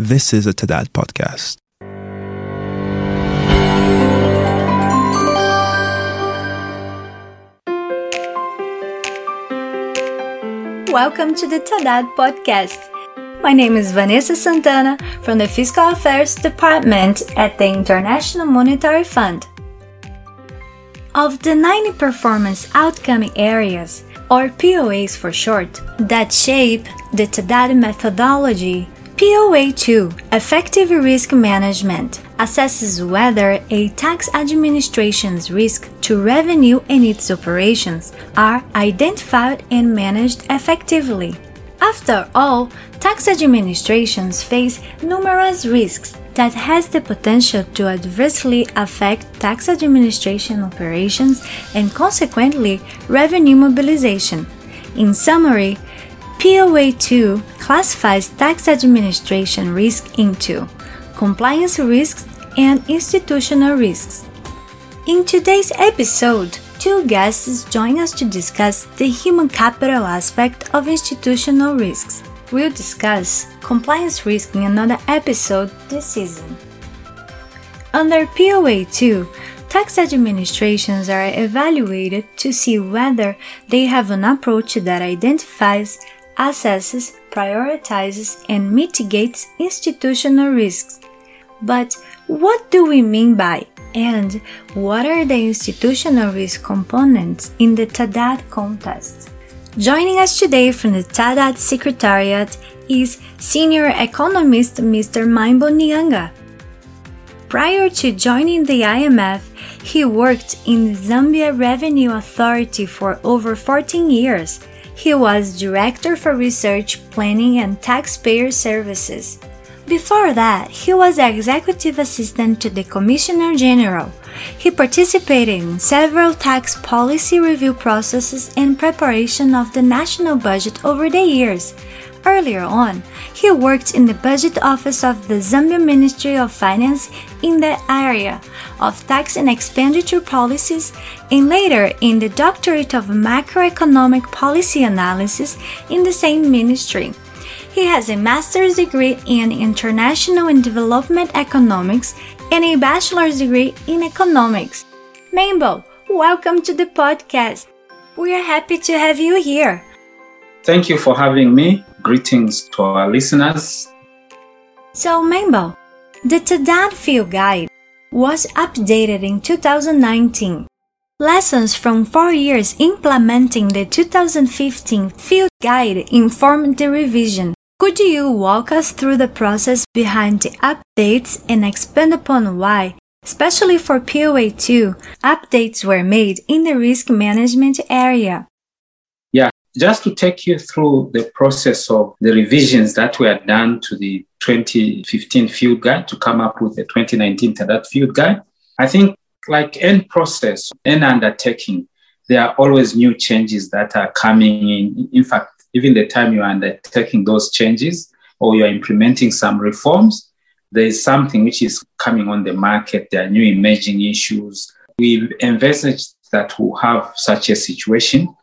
This is a TADAT podcast. Welcome to the TADAT podcast. My name is Vanessa Santana from the Fiscal Affairs Department at the International Monetary Fund. Of the 90 performance outcome areas, or POAs for short, that shape the TADAT methodology. POA 2 Effective Risk Management assesses whether a tax administration's risk to revenue and its operations are identified and managed effectively. After all, tax administrations face numerous risks that has the potential to adversely affect tax administration operations and consequently revenue mobilization. In summary, POA 2 classifies tax administration risk into compliance risks and institutional risks. In today's episode, two guests join us to discuss the human capital aspect of institutional risks. We'll discuss compliance risk in another episode this season. Under POA 2, tax administrations are evaluated to see whether they have an approach that identifies, assesses, prioritizes, and mitigates institutional risks. But what do we mean by and what are the institutional risk components in the TADAT context? Joining us today from the TADAT Secretariat is Senior Economist Mr. Maimbo Nyanga. Prior to joining the IMF, he worked in the Zambia Revenue Authority for over 14 years. He was Director for Research, Planning and Taxpayer Services. Before that, he was executive assistant to the Commissioner General. He participated in several tax policy review processes and preparation of the national budget over the years. Earlier on, he worked in the budget office of the Zambia Ministry of Finance in the area of tax and expenditure policies and later in the Directorate of Macroeconomic Policy Analysis in the same ministry. He has a master's degree in international and development economics and a bachelor's degree in economics. Maimbo, welcome to the podcast. We are happy to have you here. Thank you for having me. Greetings to our listeners. So, Maimbo, the TADAT Field Guide was updated in 2019. Lessons from four years implementing the 2015 Field Guide informed the revision. Could you walk us through the process behind the updates and expand upon why, especially for POA 2, updates were made in the risk management area? Just to take you through the process of the revisions that were done to the 2015 field guide to come up with the 2019 TADAT field guide. I think, like any process, any undertaking, there are always new changes that are coming in. In fact, even the time you are undertaking those changes or you're implementing some reforms, there is something which is coming on the market. There are new emerging issues. We envisaged that we'll have such a situation.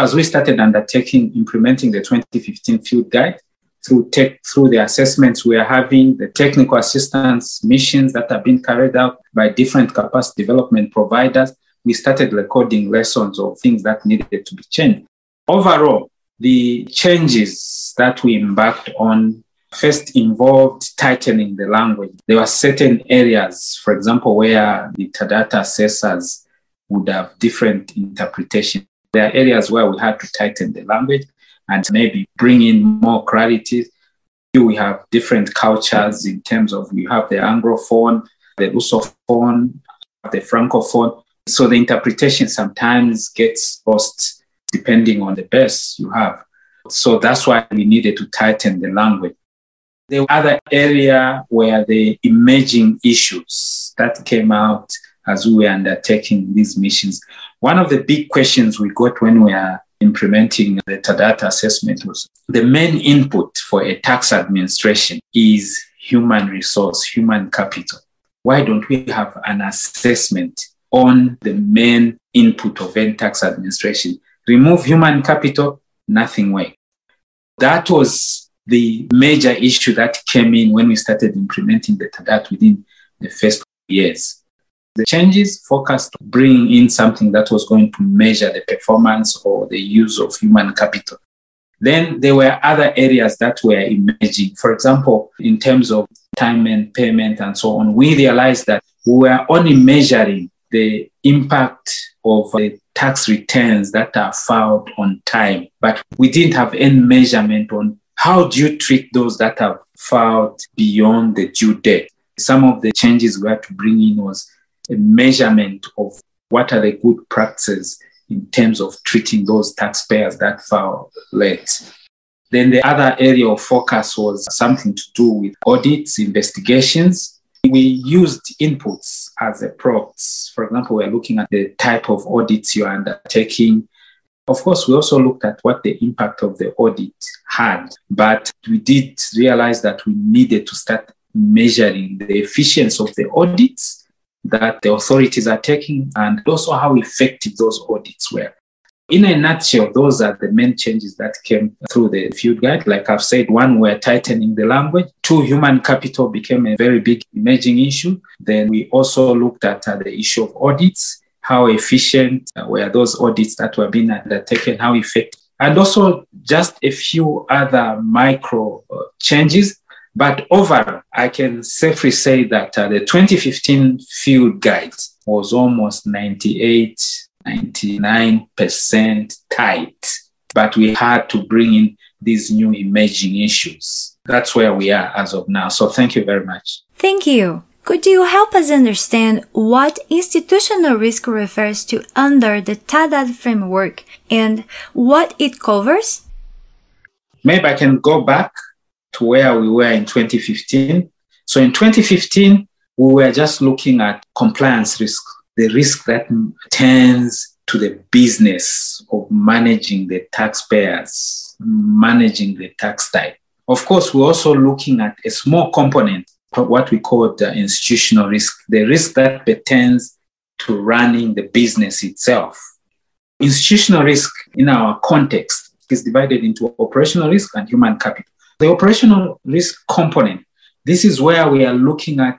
As we started undertaking, implementing the 2015 field guide, through tech, through the assessments we are having, the technical assistance missions that are being carried out by different capacity development providers, we started recording lessons of things that needed to be changed. Overall, the changes that we embarked on first involved tightening the language. There were certain areas, for example, where the data assessors would have different interpretation. There are areas where we had to tighten the language and maybe bring in more clarity. We have different cultures in terms of we have the Anglophone, the Lusophone, the Francophone. So the interpretation sometimes gets lost depending on the base you have. So that's why we needed to tighten the language. The other area where the emerging issues that came out as we were undertaking these missions. One of the big questions we got when we are implementing the TADATA assessment was the main input for a tax administration is human resource, human capital. Why don't we have an assessment on the main input of any tax administration? Remove human capital, nothing works. That was the major issue that came in when we started implementing the TADAT within the first years. The changes focused on bringing in something that was going to measure the performance or the use of human capital. Then there were other areas that were emerging. For example, in terms of time and payment and so on, we realized that we were only measuring the impact of the tax returns that are filed on time, but we didn't have any measurement on how do you treat those that are filed beyond the due date. Some of the changes we had to bring in was a measurement of what are the good practices in terms of treating those taxpayers that file late. Then the other area of focus was something to do with audits, investigations. We used inputs as a props. For example, we're looking at the type of audits you're undertaking. Of course, we also looked at what the impact of the audit had, but we did realize that we needed to start measuring the efficiency of the audits that the authorities are taking and also how effective those audits were. In a nutshell, those are the main changes that came through the field guide. Like I've said, one, we're tightening the language. Two, human capital became a very big emerging issue. Then we also looked at uh, the issue of audits. How efficient uh, were those audits that were being undertaken? How effective? And also just a few other micro uh, changes but overall, I can safely say that uh, the 2015 field guide was almost 98, 99% tight. But we had to bring in these new emerging issues. That's where we are as of now. So thank you very much. Thank you. Could you help us understand what institutional risk refers to under the TADAT framework and what it covers? Maybe I can go back to where we were in 2015. So in 2015, we were just looking at compliance risk, the risk that tends to the business of managing the taxpayers, managing the tax type. Of course, we're also looking at a small component, what we call the institutional risk, the risk that pertains to running the business itself. Institutional risk in our context is divided into operational risk and human capital. The operational risk component, this is where we are looking at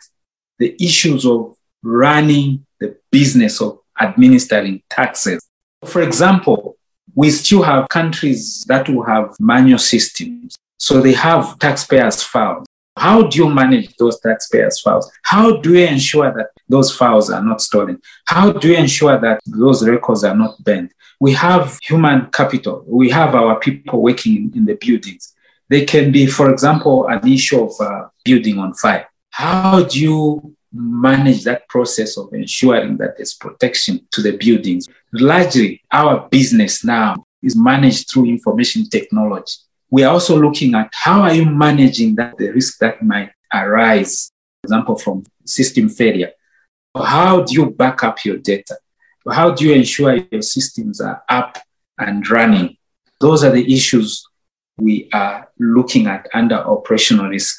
the issues of running the business of administering taxes. For example, we still have countries that will have manual systems. So they have taxpayers' files. How do you manage those taxpayers' files? How do you ensure that those files are not stolen? How do you ensure that those records are not burned? We have human capital. We have our people working in the buildings. They can be, for example, an issue of uh, building on fire. How do you manage that process of ensuring that there's protection to the buildings? Largely, our business now is managed through information technology. We are also looking at how are you managing that the risk that might arise, for example, from system failure. How do you back up your data? How do you ensure your systems are up and running? Those are the issues we are looking at under operational risk.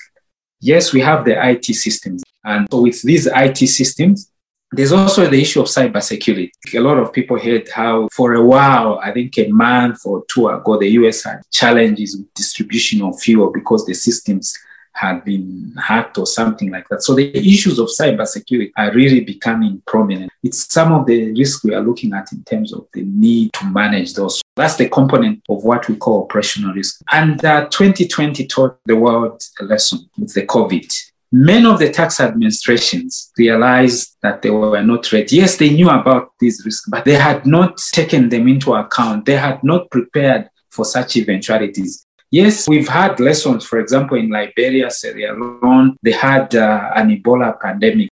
Yes, we have the IT systems. And so with these IT systems, there's also the issue of cybersecurity. A lot of people heard how, for a while, I think a month or two ago, the US had challenges with distribution of fuel because the systems had been hacked or something like that. So the issues of cybersecurity are really becoming prominent. It's some of the risks we are looking at in terms of the need to manage those. That's the component of what we call operational risk. And uh, 2020 taught the world a lesson with the COVID. Many of the tax administrations realized that they were not ready. Yes, they knew about these risks, but they had not taken them into account. They had not prepared for such eventualities. Yes, we've had lessons. For example, in Liberia, Sierra Leone, they had uh, an Ebola pandemic.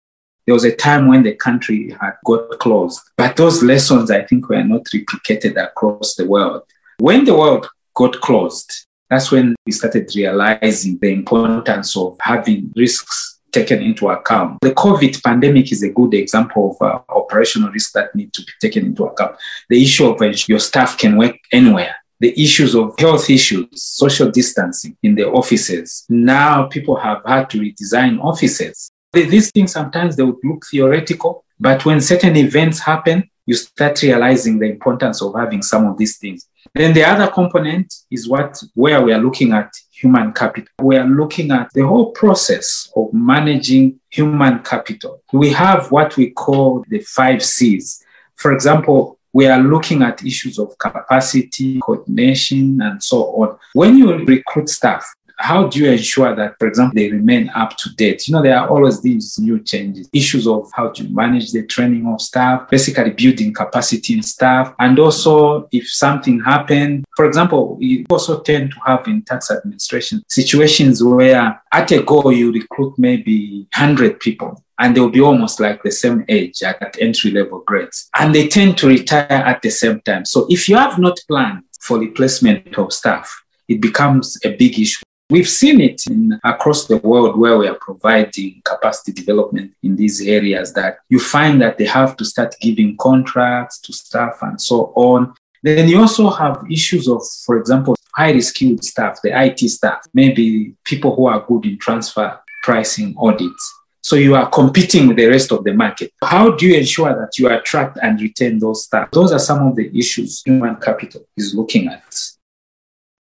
There was a time when the country had got closed, but those lessons, I think, were not replicated across the world. When the world got closed, that's when we started realizing the importance of having risks taken into account. The COVID pandemic is a good example of uh, operational risks that need to be taken into account. The issue of uh, your staff can work anywhere the issues of health issues, social distancing in the offices. Now people have had to redesign offices. These things sometimes they would look theoretical, but when certain events happen, you start realizing the importance of having some of these things. Then the other component is what where we are looking at human capital. We are looking at the whole process of managing human capital. We have what we call the five C's. For example, we are looking at issues of capacity, coordination, and so on. When you recruit staff, how do you ensure that, for example, they remain up to date? You know, there are always these new changes, issues of how to manage the training of staff, basically building capacity in staff. And also, if something happened, for example, we also tend to have in tax administration situations where at a go you recruit maybe 100 people and they'll be almost like the same age at entry level grades. And they tend to retire at the same time. So if you have not planned for replacement of staff, it becomes a big issue. We've seen it in, across the world where we are providing capacity development in these areas that you find that they have to start giving contracts to staff and so on. Then you also have issues of, for example, highly skilled staff, the IT staff, maybe people who are good in transfer pricing audits. So you are competing with the rest of the market. How do you ensure that you attract and retain those staff? Those are some of the issues human capital is looking at.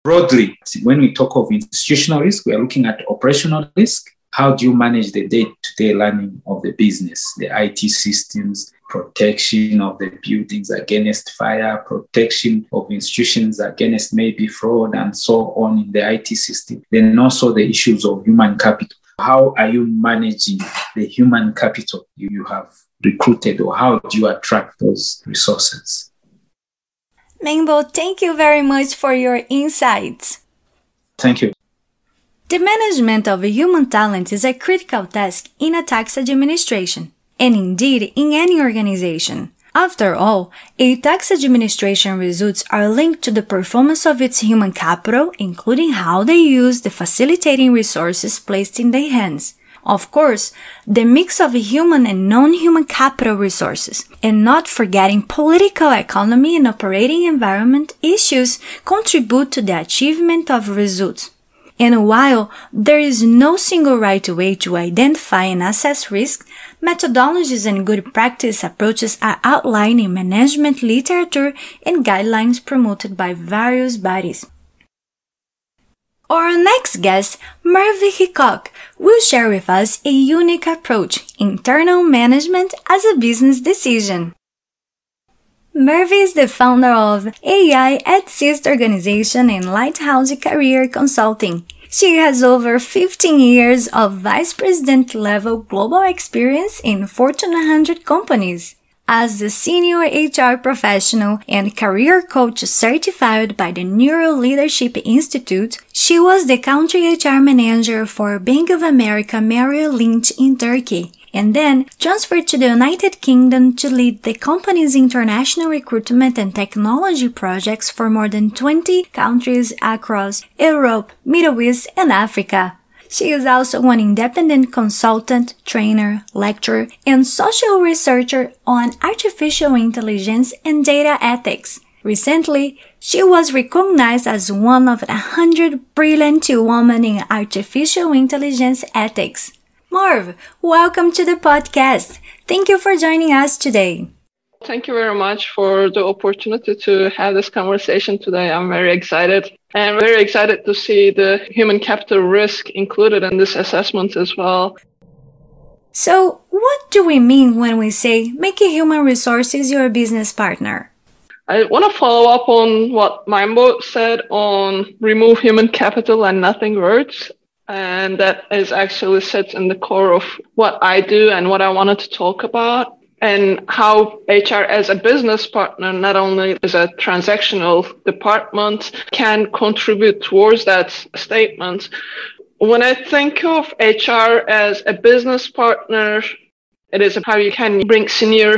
Broadly, when we talk of institutional risk, we are looking at operational risk. How do you manage the day to day learning of the business, the IT systems, protection of the buildings against fire, protection of institutions against maybe fraud, and so on in the IT system? Then also the issues of human capital. How are you managing the human capital you have recruited, or how do you attract those resources? Maimbo, thank you very much for your insights. Thank you. The management of human talent is a critical task in a tax administration, and indeed in any organization. After all, a tax administration results are linked to the performance of its human capital, including how they use the facilitating resources placed in their hands. Of course, the mix of human and non-human capital resources, and not forgetting political economy and operating environment issues contribute to the achievement of results. And while there is no single right way to identify and assess risk, methodologies and good practice approaches are outlined in management literature and guidelines promoted by various bodies. Our next guest, Merve Hickok, will share with us a unique approach, internal management as a business decision. Merve is the founder of AIethicist organization and Lighthouse Career Consulting. She has over 15 years of vice president level global experience in Fortune 100 companies. As the senior HR professional and career coach certified by the Neuro Leadership Institute, she was the country HR manager for Bank of America Merrill Lynch in Turkey and then transferred to the United Kingdom to lead the company's international recruitment and technology projects for more than 20 countries across Europe, Middle East, and Africa. She is also an independent consultant, trainer, lecturer, and social researcher on artificial intelligence and data ethics. Recently, she was recognized as one of a hundred brilliant women in artificial intelligence ethics. Marv, welcome to the podcast. Thank you for joining us today. Thank you very much for the opportunity to have this conversation today. I'm very excited and very excited to see the human capital risk included in this assessment as well. So, what do we mean when we say make a human resources your business partner? I want to follow up on what Maimbo said on remove human capital and nothing works. And that is actually sits in the core of what I do and what I wanted to talk about and how HR as a business partner, not only as a transactional department, can contribute towards that statement. When I think of HR as a business partner, it is how you can bring senior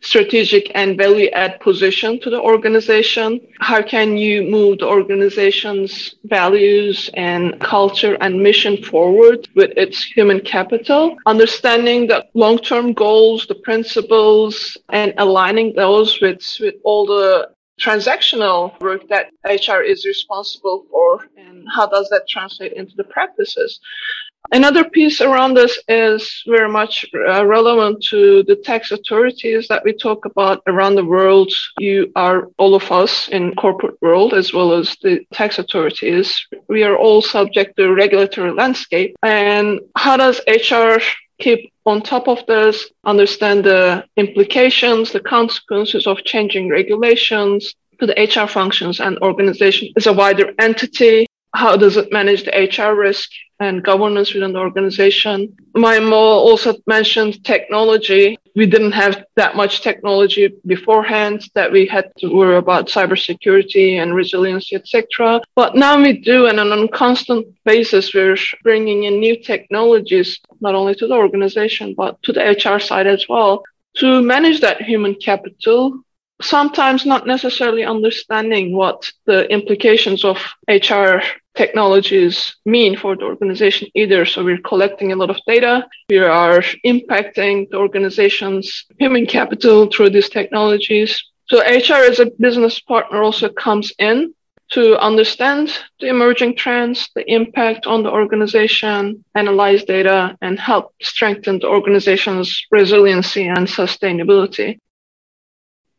strategic and value add position to the organization? How can you move the organization's values and culture and mission forward with its human capital? Understanding the long term goals, the principles, and aligning those with, with all the transactional work that HR is responsible for and how does that translate into the practices. Another piece around this is very much uh, relevant to the tax authorities that we talk about around the world. You are all of us in corporate world as well as the tax authorities. We are all subject to regulatory landscape. And how does HR keep on top of this, understand the implications, the consequences of changing regulations to the HR functions and organization as a wider entity. How does it manage the HR risk and governance within the organization. Maimbo also mentioned technology. We didn't have that much technology beforehand that we had to worry about cybersecurity and resiliency, etc. But now we do, and on a constant basis, we're bringing in new technologies, not only to the organization, but to the HR side as well, to manage that human capital sometimes not necessarily understanding what the implications of HR technologies mean for the organization either. So we're collecting a lot of data. We are impacting the organization's human capital through these technologies. So HR as a business partner also comes in to understand the emerging trends, the impact on the organization, analyze data, and help strengthen the organization's resiliency and sustainability.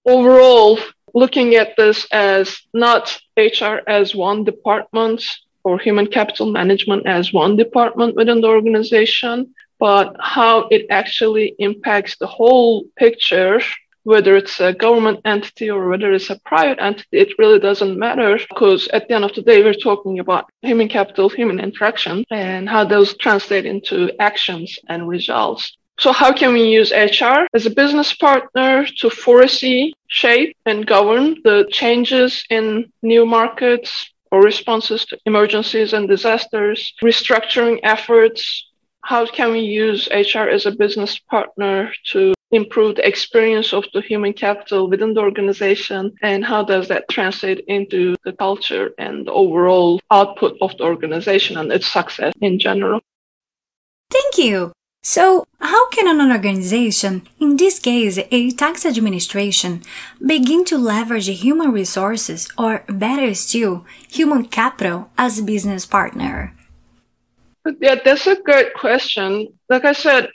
Overall, looking at this as not HR as one department or human capital management as one department within the organization, but how it actually impacts the whole picture, whether it's a government entity or whether it's a private entity, it really doesn't matter because at the end of the day, we're talking about human capital, human interaction, and how those translate into actions and results. So how can we use HR as a business partner to foresee, shape, and govern the changes in new markets or responses to emergencies and disasters, restructuring efforts? How can we use HR as a business partner to improve the experience of the human capital within the organization and how does that translate into the culture and the overall output of the organization and its success in general. Thank you. So, how can an organization, in this case a tax administration, begin to leverage human resources or better still, human capital as a business partner? Yeah, that's a great question. Like I said,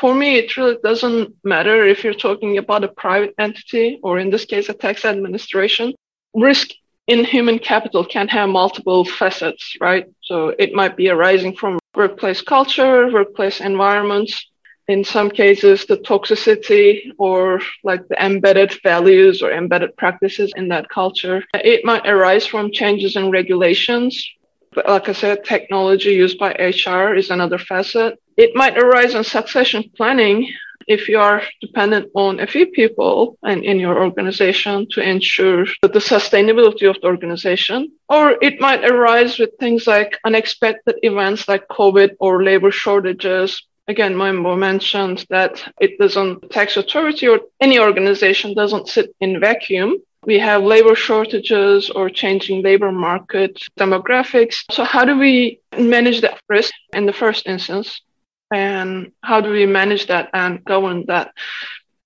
for me, it really doesn't matter if you're talking about a private entity or in this case, a tax administration. Risk in human capital can have multiple facets, right? So it might be arising from workplace culture, workplace environments, in some cases, the toxicity or like the embedded values or embedded practices in that culture. It might arise from changes in regulations. But like I said, technology used by HR is another facet. It might arise in succession planning if you are dependent on a few people and in your organization to ensure the sustainability of the organization, or it might arise with things like unexpected events like COVID or labor shortages. Again, Maimbo mentioned that it doesn't, tax authority or any organization doesn't sit in vacuum. We have labor shortages or changing labor market demographics. So how do we manage that risk in the first instance? And how do we manage that and govern that?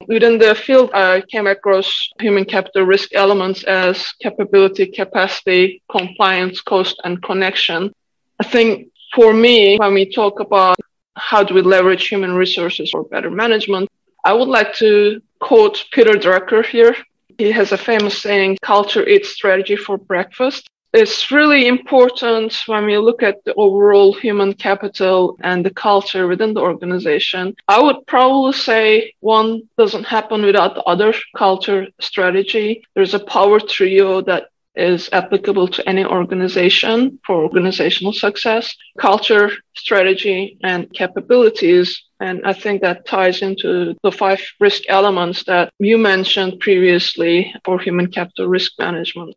Within the field, I came across human capital risk elements as capability, capacity, compliance, cost, and connection. I think for me, when we talk about how do we leverage human resources for better management, I would like to quote Peter Drucker here. He has a famous saying, culture eats strategy for breakfast it's really important when we look at the overall human capital and the culture within the organization. I would probably say one doesn't happen without the other culture strategy. There's a power trio that is applicable to any organization for organizational success, culture, strategy, and capabilities. And I think that ties into the five risk elements that you mentioned previously for human capital risk management.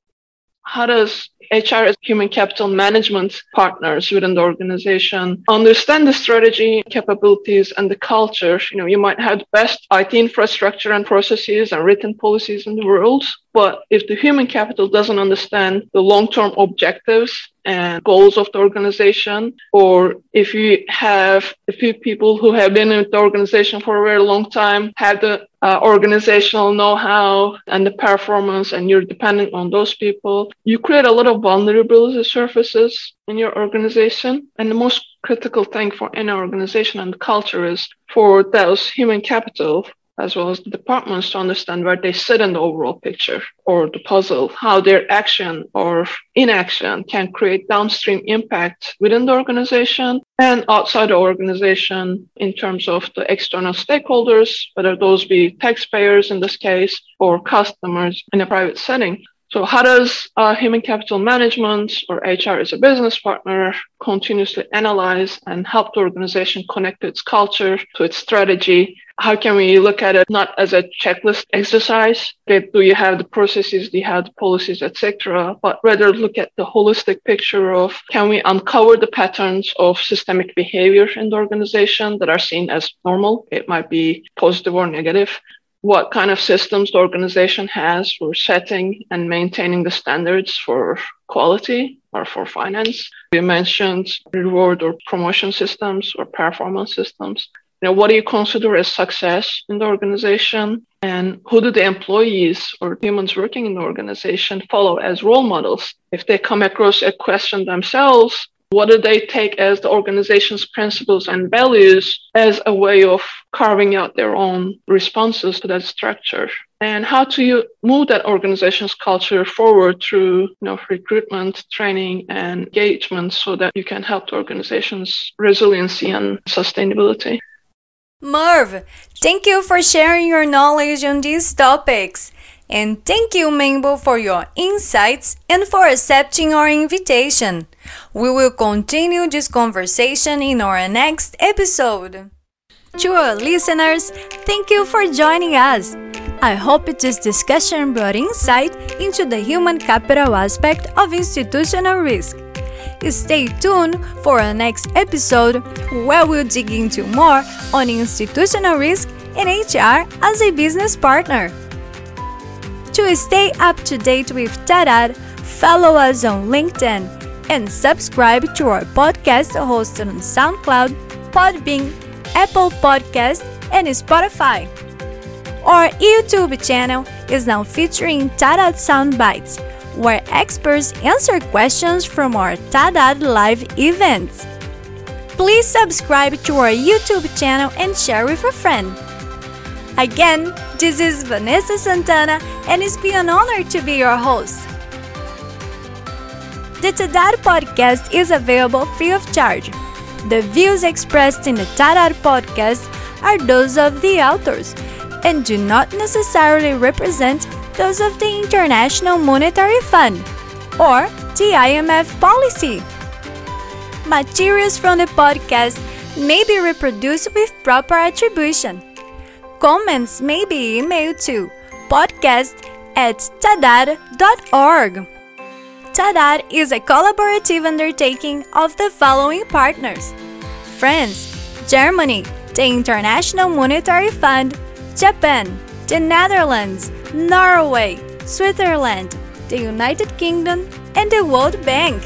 How does HR as human capital management partners within the organization understand the strategy, capabilities, and the culture. You know, you might have the best IT infrastructure and processes and written policies in the world, but if the human capital doesn't understand the long-term objectives and goals of the organization, or if you have a few people who have been in the organization for a very long time, have the uh, organizational know-how and the performance, and you're dependent on those people, you create a lot of vulnerability surfaces in your organization. And the most critical thing for any organization and culture is for those human capital as well as the departments to understand where they sit in the overall picture or the puzzle, how their action or inaction can create downstream impact within the organization and outside the organization in terms of the external stakeholders, whether those be taxpayers in this case or customers in a private setting. So, how does uh, human capital management or HR as a business partner continuously analyze and help the organization connect its culture to its strategy? How can we look at it not as a checklist exercise? That do you have the processes, do you have the policies, etc., but rather look at the holistic picture of can we uncover the patterns of systemic behavior in the organization that are seen as normal? It might be positive or negative what kind of systems the organization has for setting and maintaining the standards for quality or for finance. You mentioned reward or promotion systems or performance systems. You know, what do you consider as success in the organization? And who do the employees or humans working in the organization follow as role models? If they come across a question themselves, what do they take as the organization's principles and values as a way of carving out their own responses to that structure? And how do you move that organization's culture forward through you know, recruitment, training, and engagement so that you can help the organization's resiliency and sustainability? Merv, thank you for sharing your knowledge on these topics. And thank you, Maimbo, for your insights and for accepting our invitation. We will continue this conversation in our next episode. To our listeners, thank you for joining us. I hope this discussion brought insight into the human capital aspect of institutional risk. Stay tuned for our next episode where we'll dig into more on institutional risk and HR as a business partner. To stay up to date with TADAT, follow us on LinkedIn and subscribe to our podcast hosted on SoundCloud, Podbean, Apple Podcast, and Spotify. Our YouTube channel is now featuring TADAT Soundbites, where experts answer questions from our TADAT live events. Please subscribe to our YouTube channel and share with a friend. Again, this is Vanessa Santana, and it's been an honor to be your host. The TADAT podcast is available free of charge. The views expressed in the TADAT podcast are those of the authors and do not necessarily represent those of the International Monetary Fund or the IMF policy. Materials from the podcast may be reproduced with proper attribution. Comments may be emailed to podcast at tadat.org. TADAT is a collaborative undertaking of the following partners France, Germany, the International Monetary Fund, Japan, the Netherlands, Norway, Switzerland, the United Kingdom, and the World Bank.